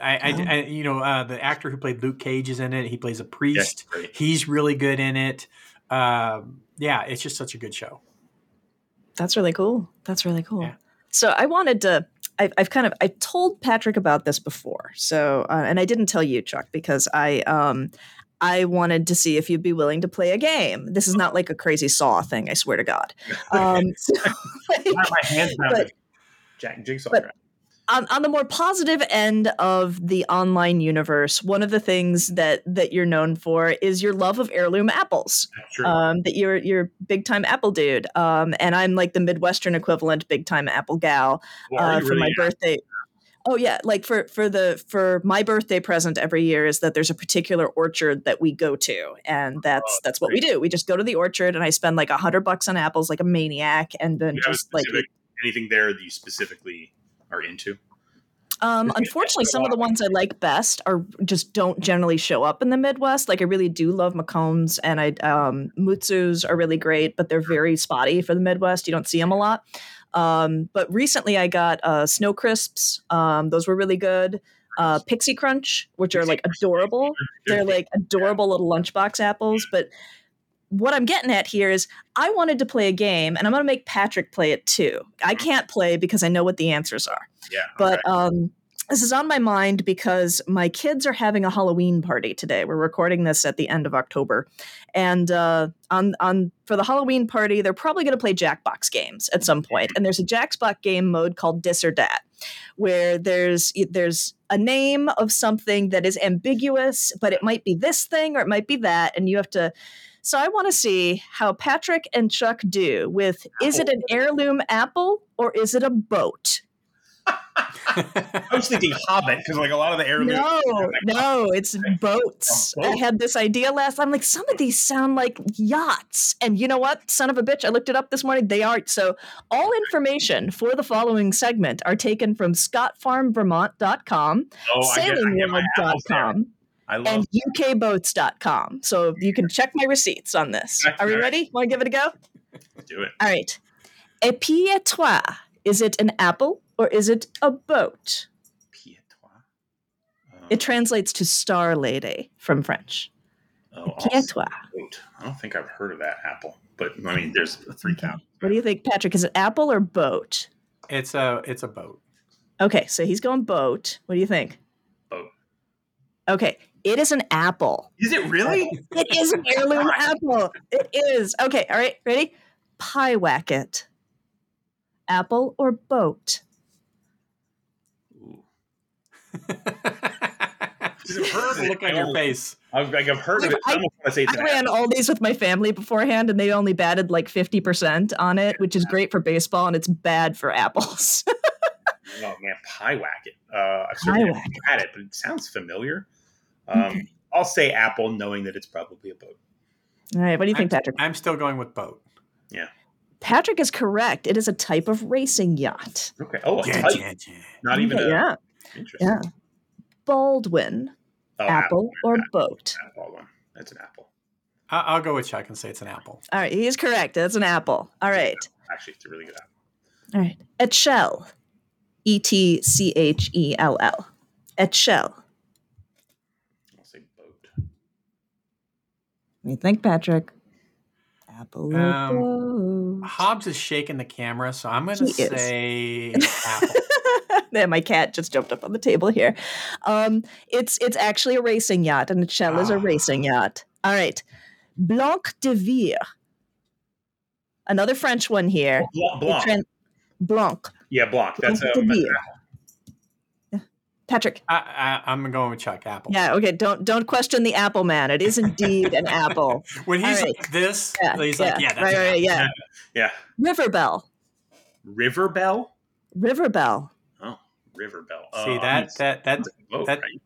I, I, I, you know, uh, the actor who played Luke Cage is in it. He plays a priest.
great.
He's really good in it. Um, yeah, it's just such a good show.
That's really cool. That's really cool.
Yeah.
So I wanted to. I've, I've kind of I told Patrick about this before. So uh, and I didn't tell you, Chuck, because I um I wanted to see if you'd be willing to play a game. This is not like a crazy saw thing. I swear to God. Um, so, like,
my hands
but-
Jack Jigsaw.
but- on, on the more positive end of the online universe, one of the things that that you're known for is your love of heirloom apples. Um, that you're you're big time Apple dude, um, and I'm like the Midwestern equivalent, big time Apple gal
Well,
uh, for my
really-
birthday. Oh yeah, like for for the for my birthday present every year is that there's a particular orchard that we go to, and that's
Oh,
that's what we do. We just go to the orchard, and I spend like a hundred bucks on apples like a maniac, and then
a
just like
anything there that you specifically are into?
Um, unfortunately, some of the ones I like best are just don't generally show up in the Midwest. Like I really do love Macombs and I um, Mutsus are really great, but they're very spotty for the Midwest. You don't see them a lot. Um, but recently, I got uh, Snow Crisps. Um, those were really good. Uh, Pixie Crunch, which are like adorable. They're like adorable little lunchbox apples. But what I'm getting at here is I wanted to play a game, and I'm going to make Patrick play it too. I can't play because I know what the answers are
Yeah,
but um this is on my mind because my kids are having a Halloween party today. We're recording this at the end of October, and uh, on on for the Halloween party, they're probably going to play Jackbox games at some point. And there's a Jackbox game mode called Dis or Dat, where there's there's a name of something that is ambiguous, but it might be this thing or it might be that, and you have to. So I want to see how Patrick and Chuck do with is it an heirloom apple or is it a boat?
I was thinking Hobbit because like a lot of the heirloom.
No,
like,
no, it's oh, boats.
A boat?
I had this idea last. I'm like, some of these sound like yachts, and you know what? Son of a bitch! I looked it up this morning. They aren't. So, all information for the following segment are taken from ScottFarmVermont.com,
Oh, I get, I get my apples there.
SailingWorld.com,
I love.
and UKBoats.com. So you can check my receipts on this. Are we ready? Want to give it a go?
do it.
All right. Épiétois. Is it an apple or is it a boat?
Pietois. Uh,
It translates to star lady from French.
oh, I'll
Pietois.
boat. I don't think I've heard of that apple, but I mean, there's three thousand.
What do you think, Patrick? Is it apple or boat?
it's a it's a boat.
Okay, so he's going boat. What do you think?
Boat.
Okay, it is an apple.
Is it really?
It is an heirloom apple. It is. Okay, all right, ready? Pyewacket. Apple or boat?
Ooh. I've heard it.
Look on your face.
I've, like, I've heard of it. I,
I-
almost want to say it's
I ran all these with my family beforehand, and they only batted like 50% on it, which is great for baseball, and it's bad for apples.
apple. Oh man, Pyewacket. Uh, I've certainly
Pie
never had it, but it sounds familiar. Um,
Okay.
I'll say apple, knowing that it's probably a boat.
All right, what do you think,
I'm,
Patrick?
I'm still going with boat. Yeah.
Patrick is correct. It is a type of racing yacht.
Okay. Oh, a
Yeah,
type.
yeah, yeah.
Not even
Okay,
a,
yeah,
interesting.
yeah. Baldwin,
Oh,
apple or boat?
Apple one. That's an apple.
I- I'll go with Chuck and say it's an apple.
All right, he is correct. That's an apple. All right,
Actually, it's a really good apple.
all right. Etchell, E T C H E L L. Etchell.
I'll say boat.
What do you think, Patrick? Apple or
Um,
boat?
Hobbs is shaking the camera, so I'm going to
He is.
say apple.
yeah, my cat just jumped up on the table here. Um, it's it's actually a racing yacht, and a shell is a
Ah.
racing yacht. All right, Blanc d'Hiver. Another French one here.
Blanc. Blanc.
Blanc.
yeah, Blanc. That's
Blanc
a.
de Vire. Patrick.
I, I, I'm going with Chuck. Apple.
Yeah. Okay. Don't don't question the apple man. It is indeed an apple.
When he's
All right.
like this,
Yeah.
he's
yeah.
like, yeah, that's
right. Right. Yeah.
Yeah.
River Bell.
River Bell.
River Bell.
Oh, River Bell.
See
Uh,
that that that
that's boat,
that-
right?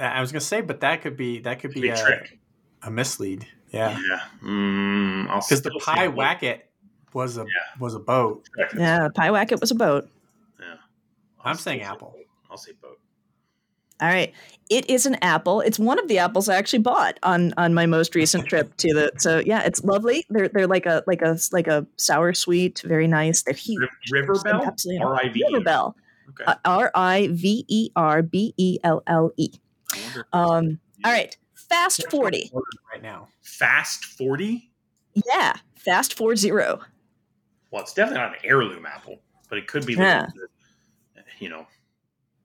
I was gonna say, but that could be that could be
Big
a,
trick.
a mislead. Yeah,
Yeah. Mm,
because the Pyewacket was a
Yeah.
was a boat.
Yeah. Pyewacket was a boat.
Yeah.
I'm saying
say
apple.
boat. I'll say boat.
All right. It is an apple. It's one of the apples I actually bought on on my most recent trip to the. So yeah, it's lovely. They're they're like a like a like a sour sweet, very nice. They're huge.
River Bell,
Absolutely.
R I V.
River Bell.
Okay.
Uh, R I V E R B E L L E.
I wonder if
Um. All right. Fast forty.
right now.
Fast forty.
Yeah. Fast four zero.
Well, it's definitely not an heirloom apple, but it could be. the-
Yeah.
the- you know,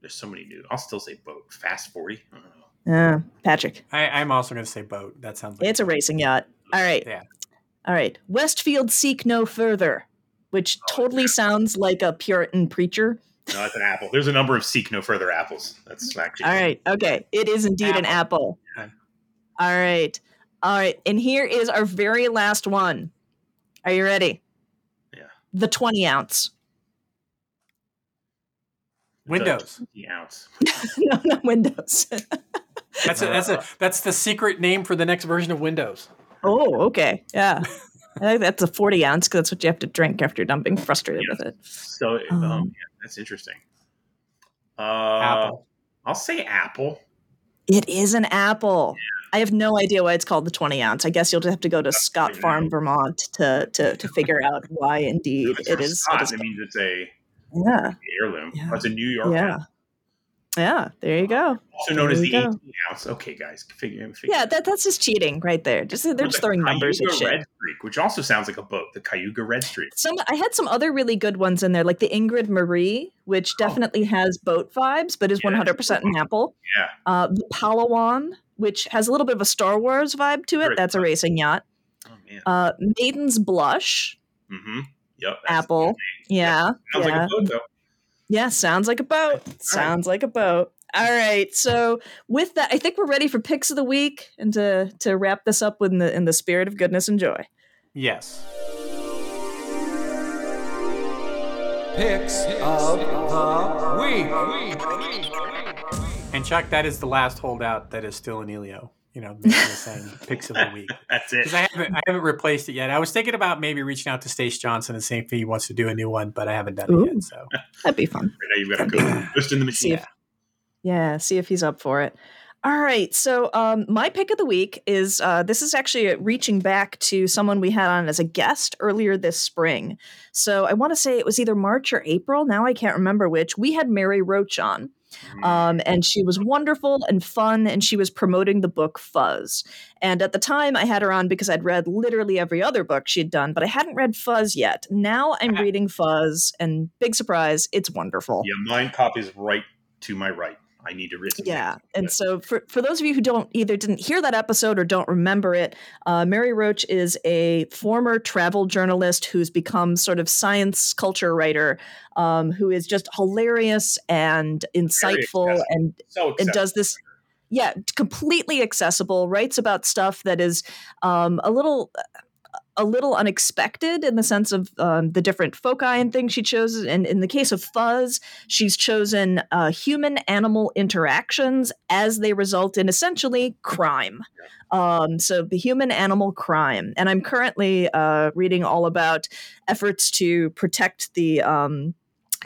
there's so many new. I'll still say boat. Fast forty. I don't.
Yeah. Patrick.
I, I'm also going to say boat. That sounds like
It's a racing yacht. All right.
Yeah.
All right. Westfield seek no further, which
Oh,
totally
yeah.
sounds like a Puritan preacher.
No, that's an apple. There's a number of seek no further apples. That's actually
All right. Okay. It is indeed an apple.
Okay.
All right. All right. And here is our very last one. Are you ready?
Yeah.
The 20 ounce.
Windows.
The ounce.
no, not Windows.
That's a, that's a that's the secret name for the next version of Windows.
oh, okay. Yeah. I think that's a 40 ounce because that's what you have to drink after you're done being frustrated with it.
So um,
Um,
yeah, that's interesting. Uh,
Apple.
I'll say apple.
It is an apple. I have no idea why it's called the 20 ounce. I guess you'll just have to go to Scott
I know.
Farm, Vermont to, to, to figure out why indeed
it's
it
from
is. It
Scott,
is
That means it's a
yeah.
heirloom.
Yeah.
Oh, it's a New York.
Yeah. Yeah. There you go.
Also known as the
go.
18 ounce. Okay, guys, figure. figure
Yeah, that, that's just cheating right there. Just they're
Or
just
the
throwing numbers at
Cayuga
shit.
Red Streak, which also sounds like a boat. The Cayuga Red Streak.
Some I had some other really good ones in there, like the Ingrid Marie, which definitely has boat vibes, but is
Oh. Yeah.
one hundred percent an apple.
Yeah.
Uh, the Palawan, which has a little bit of a Star Wars vibe to it. That's a racing yacht.
Oh man.
Uh, Maiden's Blush,
mm-hmm. Yep.
apple. Yeah,
Sounds
yeah.
like a boat though.
Yeah. Sounds like a boat. Sounds like a boat. All right. So with that, I think we're ready for picks of the week and to to wrap this up in the in the spirit of goodness and joy.
Yes.
Picks of the week.
And Chuck, that is the last holdout that is still in Elio. You know, making the same picks of the week.
That's it.
Because I haven't, I haven't replaced it yet. I was thinking about maybe reaching out to Stace Johnson and seeing if he wants to do a new one, but I haven't done
Ooh.
it yet. So
That'd be fun.
Right now you've got to go just in the
See
machine.
if Yeah, see if he's up for it. All right. So, um, my pick of the week is uh, this is actually reaching back to someone we had on as a guest earlier this spring. So, I want to say it was either March or April. Now I can't remember which. We had Mary Roach on, um, and she was wonderful and fun, and she was promoting the book Fuzz. And at the time, I had her on because I'd read literally every other book she'd done, but I hadn't read Fuzz yet. Now I'm reading Fuzz, and big surprise, it's wonderful.
Yeah, mine copies right to my right. I need to.
Yeah, and so for for those of you who don't either didn't hear that episode or don't remember it, uh, Mary Roach is a former travel journalist who's become sort of science culture writer, um, who is just hilarious and insightful and
so
and does this yeah completely accessible writes about stuff that is um, a little a little unexpected in the sense of um, the different foci and things she chose. And in the case of fuzz she's chosen uh, human animal interactions as they result in essentially crime. Um, so the human animal crime. And i'm currently uh, reading all about efforts to protect the um,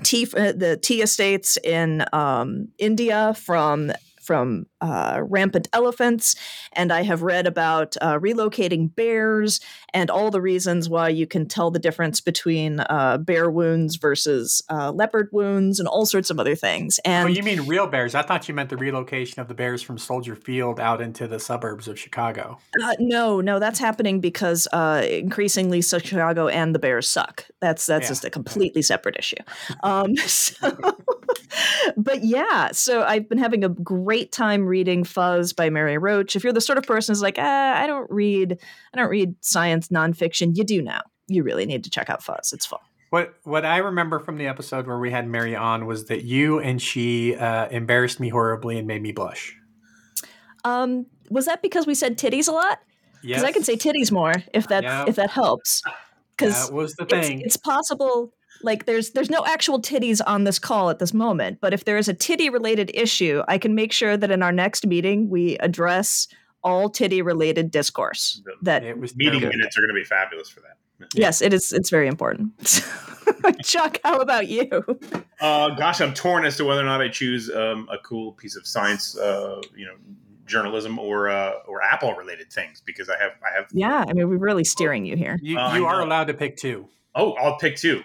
tea the tea estates in um, India from from uh, rampant elephants, and I have read about uh, relocating bears and all the reasons why you can tell the difference between uh, bear wounds versus uh, leopard wounds and all sorts of other things.
Oh,
And
you mean real bears? I thought you meant the relocation of the bears from Soldier Field out into the suburbs of Chicago.
Uh, no, no, that's happening because uh, increasingly Chicago and the Bears suck. That's that's
Yeah.
just a completely separate issue. Um, so, but yeah, so I've been having a great time reading Fuzz by Mary Roach. If you're the sort of person who's like, ah, I don't read, I don't read science nonfiction, you do now. You really need to check out Fuzz. It's fun.
What what I remember from the episode where we had Mary on was that you and she uh, embarrassed me horribly and made me blush.
Um, was that because we said titties a lot?
Yes,
Because I can say titties more if that if that helps. Because
that was the
it's, it's possible like there's there's no actual titties on this call at this moment but if there is a titty related issue i can make sure that in our next meeting we address all titty related discourse.
The
That
It was
Meeting
terrible.
minutes are going to be fabulous for that.
yes, it is. It's very important. Chuck, how about you?
Uh, gosh, I'm torn as to whether or not I choose um, a cool piece of science, uh, you know, journalism or uh, or Apple related things because I have I have.
Yeah, I mean, we're really steering you here.
You,
Uh,
you
I
are allowed to pick two.
Oh, I'll pick two.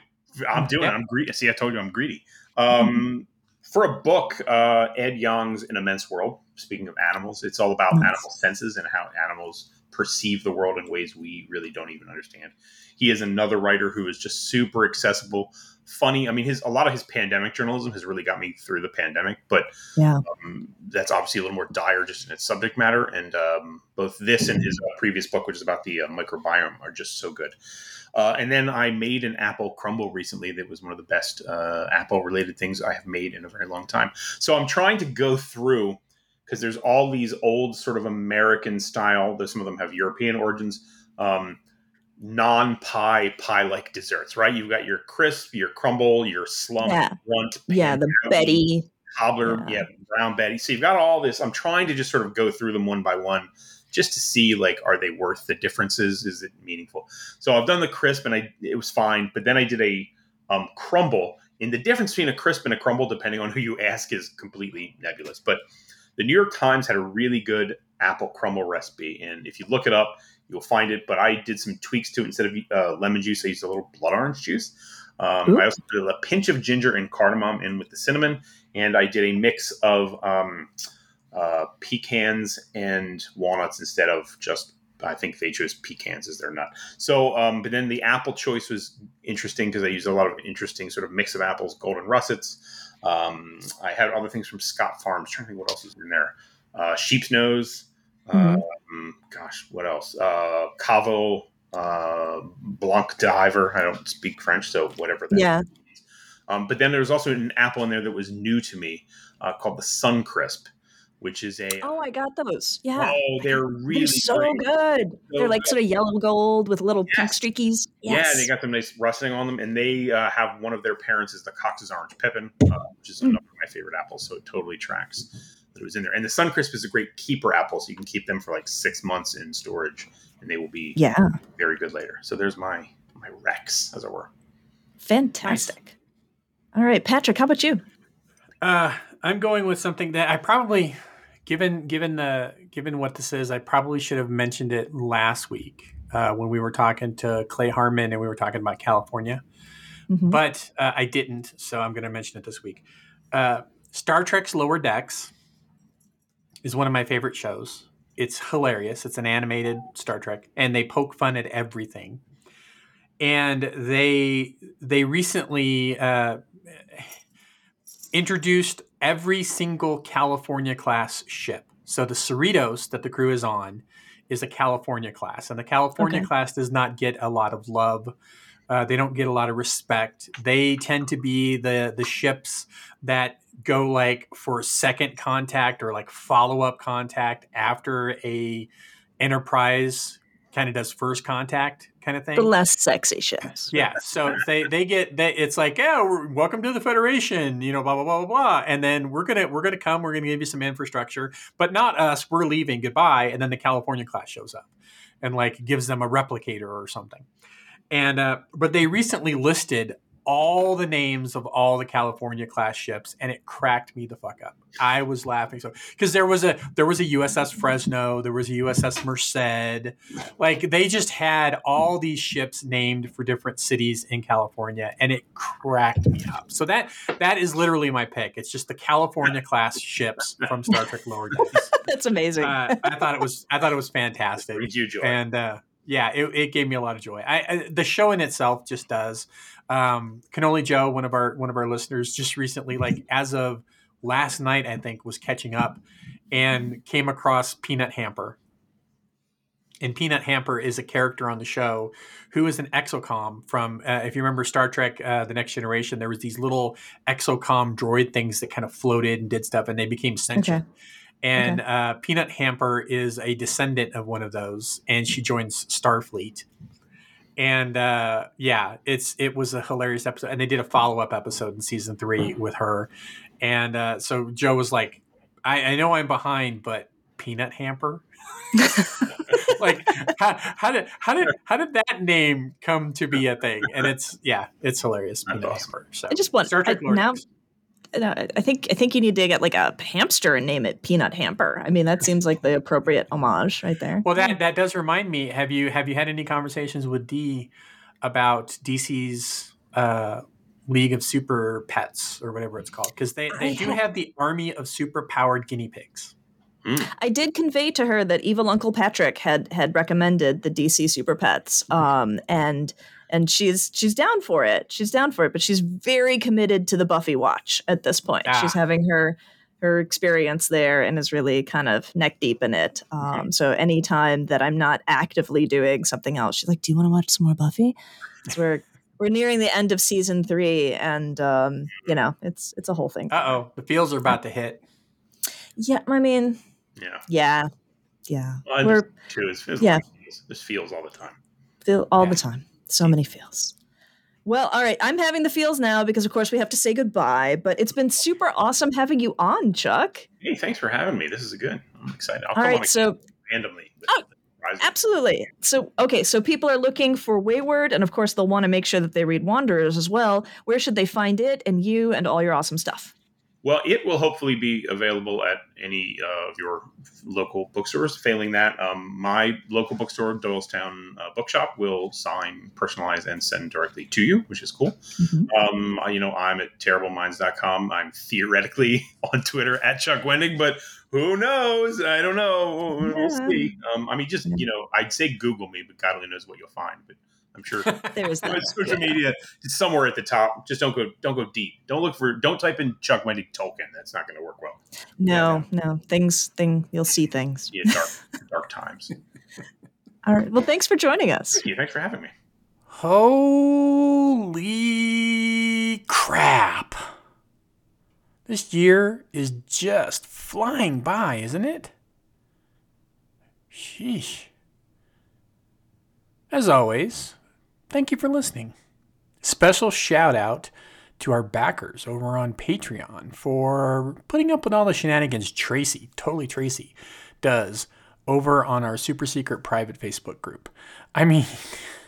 I'm doing.
Yeah.
I'm greedy. See, I told you I'm greedy. Um, for a book, uh, Ed Yong's An Immense World. Speaking of animals, it's all about
Nice.
animal senses and how animals perceive the world in ways we really don't even understand. He is another writer who is just super accessible, funny. I mean, his a lot of his pandemic journalism has really got me through the pandemic, but
Yeah.
um, that's obviously a little more dire just in its subject matter. And um, both this and his uh, previous book, which is about the uh, microbiome, are just so good. Uh, and then I made an apple crumble recently that was one of the best uh, apple related things I have made in a very long time. So I'm trying to go through because there's all these old sort of American style, though some of them have European origins, um, non pie pie like desserts, right? You've got your crisp, your crumble, your slump,
Yeah.
runt,
Yeah, the Betty.
cobbler,
Yeah.
yeah. brown Betty. So you've got all this. I'm trying to just sort of go through them one by one, just to see like are they worth the differences? Is it meaningful? So I've done the crisp and I it was fine, but then I did a um, crumble. And the difference between a crisp and a crumble, depending on who you ask, is completely nebulous. But the New York Times had a really good apple crumble recipe, and if you look it up, you'll find it. But I did some tweaks to it. Instead of uh, lemon juice, I used a little blood orange juice. Um, I also put a pinch of ginger and cardamom in with the cinnamon, and I did a mix of um, uh, pecans and walnuts instead of just. I think they chose pecans as their nut. So, um, but then the apple choice was interesting because I used a lot of interesting sort of mix of apples, golden russets. Um, I had other things from Scott Farms. trying to think what else is in there. Uh, sheep's nose.
Mhm.
Um, gosh, what else? Uh, Cavo uh, Blanc d'Iver. I don't speak French, so whatever that
Yeah.
um, but then there was also an apple in there that was new to me uh, called the Sun Crisp, which is a
Oh, I got those. Yeah.
oh, they're really
They're so
great.
good. They're like
good.
sort of yellow gold with little pink
Yes.
streakies.
Yeah,
Yes.
they got them nice rusting on them, and they uh, have one of their parents is the Cox's Orange Pippin, uh, which is
Mm.
another of my favorite apples. So it totally tracks that it was in there. And the Sun Crisp is a great keeper apple, so you can keep them for like six months in storage, and they will be
yeah.
very good later. So there's my my Rex, as it were.
Fantastic. All right, Patrick, how about you?
Uh, I'm going with something that I probably, given given the given what this is, I probably should have mentioned it last week uh, when we were talking to Clay Harmon and we were talking about California,
Mhm.
but uh, I didn't, so I'm going to mention it this week. Uh, Star Trek's Lower Decks is one of my favorite shows. It's hilarious. It's an animated Star Trek, and they poke fun at everything. And they they recently uh, introduced every single California class ship. So the Cerritos that the crew is on is a California class, and the California
Okay.
class does not get a lot of love. Uh, they don't get a lot of respect. They tend to be the the ships that go like for second contact or like follow up contact after a Enterprise kind of does first contact kind of thing.
The less sexy ships.
Yeah, so they they get they, it's like, yeah, welcome to the Federation, you know, blah blah blah blah blah, and then we're gonna we're gonna come, we're gonna give you some infrastructure, but not us. We're leaving, goodbye, and then the California class shows up, and like gives them a replicator or something, and uh, but they recently listed all the names of all the California class ships, and it cracked me the fuck up. I was laughing so because there was a there was a USS Fresno, there was a USS Merced, like they just had all these ships named for different cities in California, and it cracked me up. So that that is literally my pick. It's just the California class ships from Star Trek Lower Decks.
That's amazing.
Uh, I thought it was I thought it was fantastic,
Brings you joy.
and uh, yeah, it, it gave me a lot of joy. I, I the show in itself just does. Um, Canoli Joe, one of our one of our listeners, just recently, like as of last night, I think, was catching up and came across Peanut Hamper. And Peanut Hamper is a character on the show who is an exocomp from, uh, if you remember Star Trek: uh, The Next Generation, there was these little exocomp droid things that kind of floated and did stuff, and they became sentient. And uh, Peanut Hamper is a descendant of one of those, and she joins Starfleet. And uh, yeah, it's it was a hilarious episode, and they did a follow up episode in season three with her. And uh, so Joe was like, I, "I know I'm behind, but peanut hamper. like how, how did how did how did that name come to be a thing? And it's yeah, it's hilarious. Peanut
awesome.
hamper. So
I just want I, now. No, I think I think you need to get like a hamster and name it Peanut Hamper. I mean, that seems like the appropriate homage right there.
Well, that that does remind me. Have you have you had any conversations with D about DC's uh, League of Super Pets or whatever it's called? Because they they
I
do
ha-
have the army of super powered guinea pigs.
I did convey to her that evil Uncle Patrick had had recommended the DC Super Pets, um, and and she's she's down for it. She's down for it, but she's very committed to the Buffy watch at this point.
Ah.
She's having her her experience there and is really kind of neck deep in it. Um, so anytime that I'm not actively doing something else, she's like, "Do you want to watch some more Buffy?" So we're we're nearing the end of season three, and um, you know, it's it's a whole thing.
Uh oh, the feels are about to hit.
Yeah, I mean,
Yeah.
yeah, yeah.
Well, I
we're
just, too, it's, it's
yeah.
feels, this feels all the time.
feel all
Yeah.
the time. So many feels. Well, all right. I'm having the feels now because, of course, we have to say goodbye. But it's been super awesome having you on, Chuck.
Hey, thanks for having me. This is good. I'm excited. I'll
All right. So,
randomly.
Oh, absolutely. So, okay. So, people are looking for Wayward, and of course, they'll want to make sure that they read Wanderers as well. Where should they find it and you and all your awesome stuff?
Well, it will hopefully be available at any uh, of your local bookstores. Failing that, um, my local bookstore, Doylestown uh, Bookshop, will sign, personalize, and send directly to you, which is cool.
Mhm.
Um, you know, I'm at terribleminds.com. I'm theoretically on Twitter at Chuck Wendig, but who knows? I don't know. We'll
Yeah.
see. Um, I mean, just, you know, I'd say Google me, but God only knows what you'll find. But I'm sure
There is that.
social media is somewhere at the top. Just don't go don't go deep. Don't look for don't type in Chuck Wendig Tolkien. That's not going to work well.
No, no. Things, thing, you'll see things.
Yeah, dark dark times.
All right. Well, thanks for joining us.
Thank you. Thanks for having me.
Holy crap! This year is just flying by, isn't it? Sheesh. As always, thank you for listening. Special shout out to our backers over on Patreon for putting up with all the shenanigans Tracy, totally Tracy, does over on our super secret private Facebook group. I mean,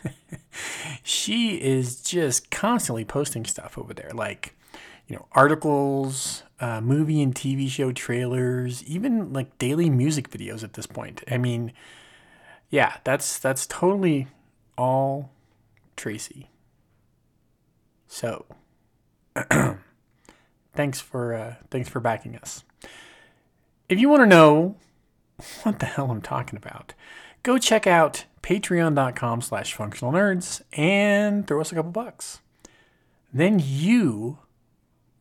she is just constantly posting stuff over there, like, you know, articles, uh, movie and TV show trailers, even like daily music videos at this point. I mean, yeah, that's that's totally all Tracy. So, thanks for uh, thanks for backing us. If you want to know what the hell I'm talking about, go check out patreon.com slash functional nerds and throw us a couple bucks. Then you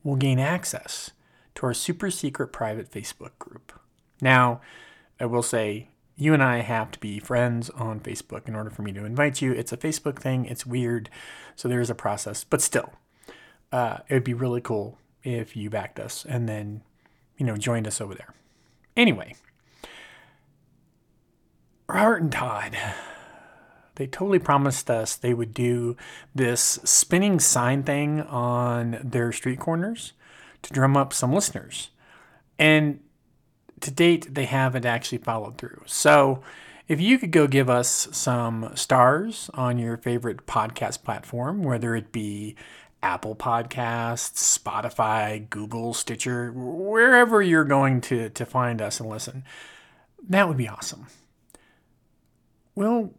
will gain access to our super secret private Facebook group. Now, I will say you and I have to be friends on Facebook in order for me to invite you. It's a Facebook thing, it's weird, so there is a process, but still, uh, it would be really cool if you backed us and then, you know, joined us over there. Anyway, Robert and Todd, they totally promised us they would do this spinning sign thing on their street corners to drum up some listeners. And to date, they haven't actually followed through. So, if you could go give us some stars on your favorite podcast platform, whether it be Apple Podcasts, Spotify, Google, Stitcher, wherever you're going to, to find us and listen, that would be awesome. We'll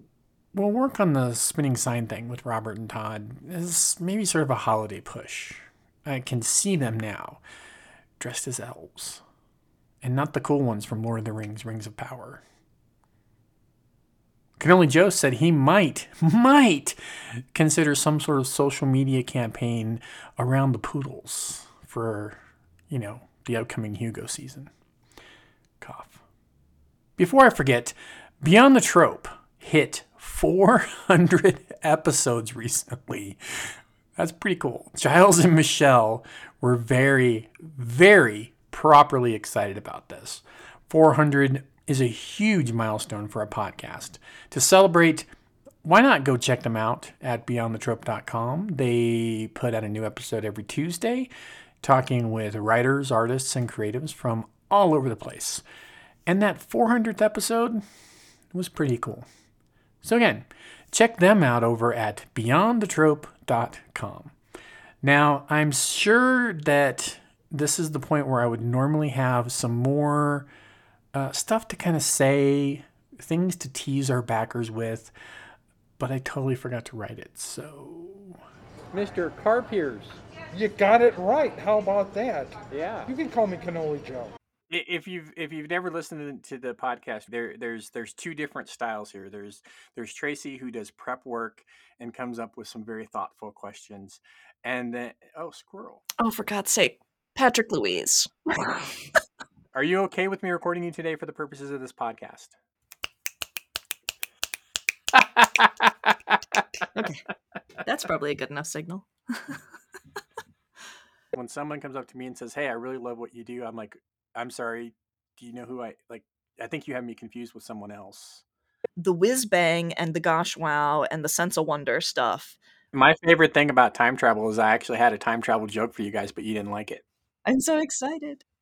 we'll work on the spinning sign thing with Robert and Todd as maybe sort of a holiday push. I can see them now, dressed as elves, and not the cool ones from Lord of the Rings: Rings of Power. Canoli Joe said he might, might consider some sort of social media campaign around the poodles for, you know, the upcoming Hugo season. Cough. Before I forget, Beyond the Trope hit 400 episodes recently. That's pretty cool. Giles and Michelle were very, very properly excited about this. 400 is a huge milestone for a podcast. To celebrate, why not go check them out at beyondthetrope.com? They put out a new episode every Tuesday, talking with writers, artists, and creatives from all over the place. And that 400th episode was pretty cool. So, again, check them out over at beyondthetrope.com. Now, I'm sure that this is the point where I would normally have some more uh, stuff to kind of say, things to tease our backers with, but I totally forgot to write it. So,
Mr. Carpiers.
You got it right. How about that?
Yeah.
You can call me Cannoli Joe.
If you've if you've never listened to the podcast there there's there's two different styles here there's there's tracy who does prep work and comes up with some very thoughtful questions and then oh squirrel
Oh, for God's sake. Patrick Louise.
are you okay with me recording you today for the purposes of this podcast
Okay. That's probably a good enough signal.
when someone comes up to me and says hey i really love what you do i'm like i'm sorry do you know who i like i think you have me confused with someone else
The whiz bang and the gosh wow and the sense of wonder stuff.
my favorite thing about time travel is i actually had a time travel joke for you guys but you didn't like it
I'm so excited.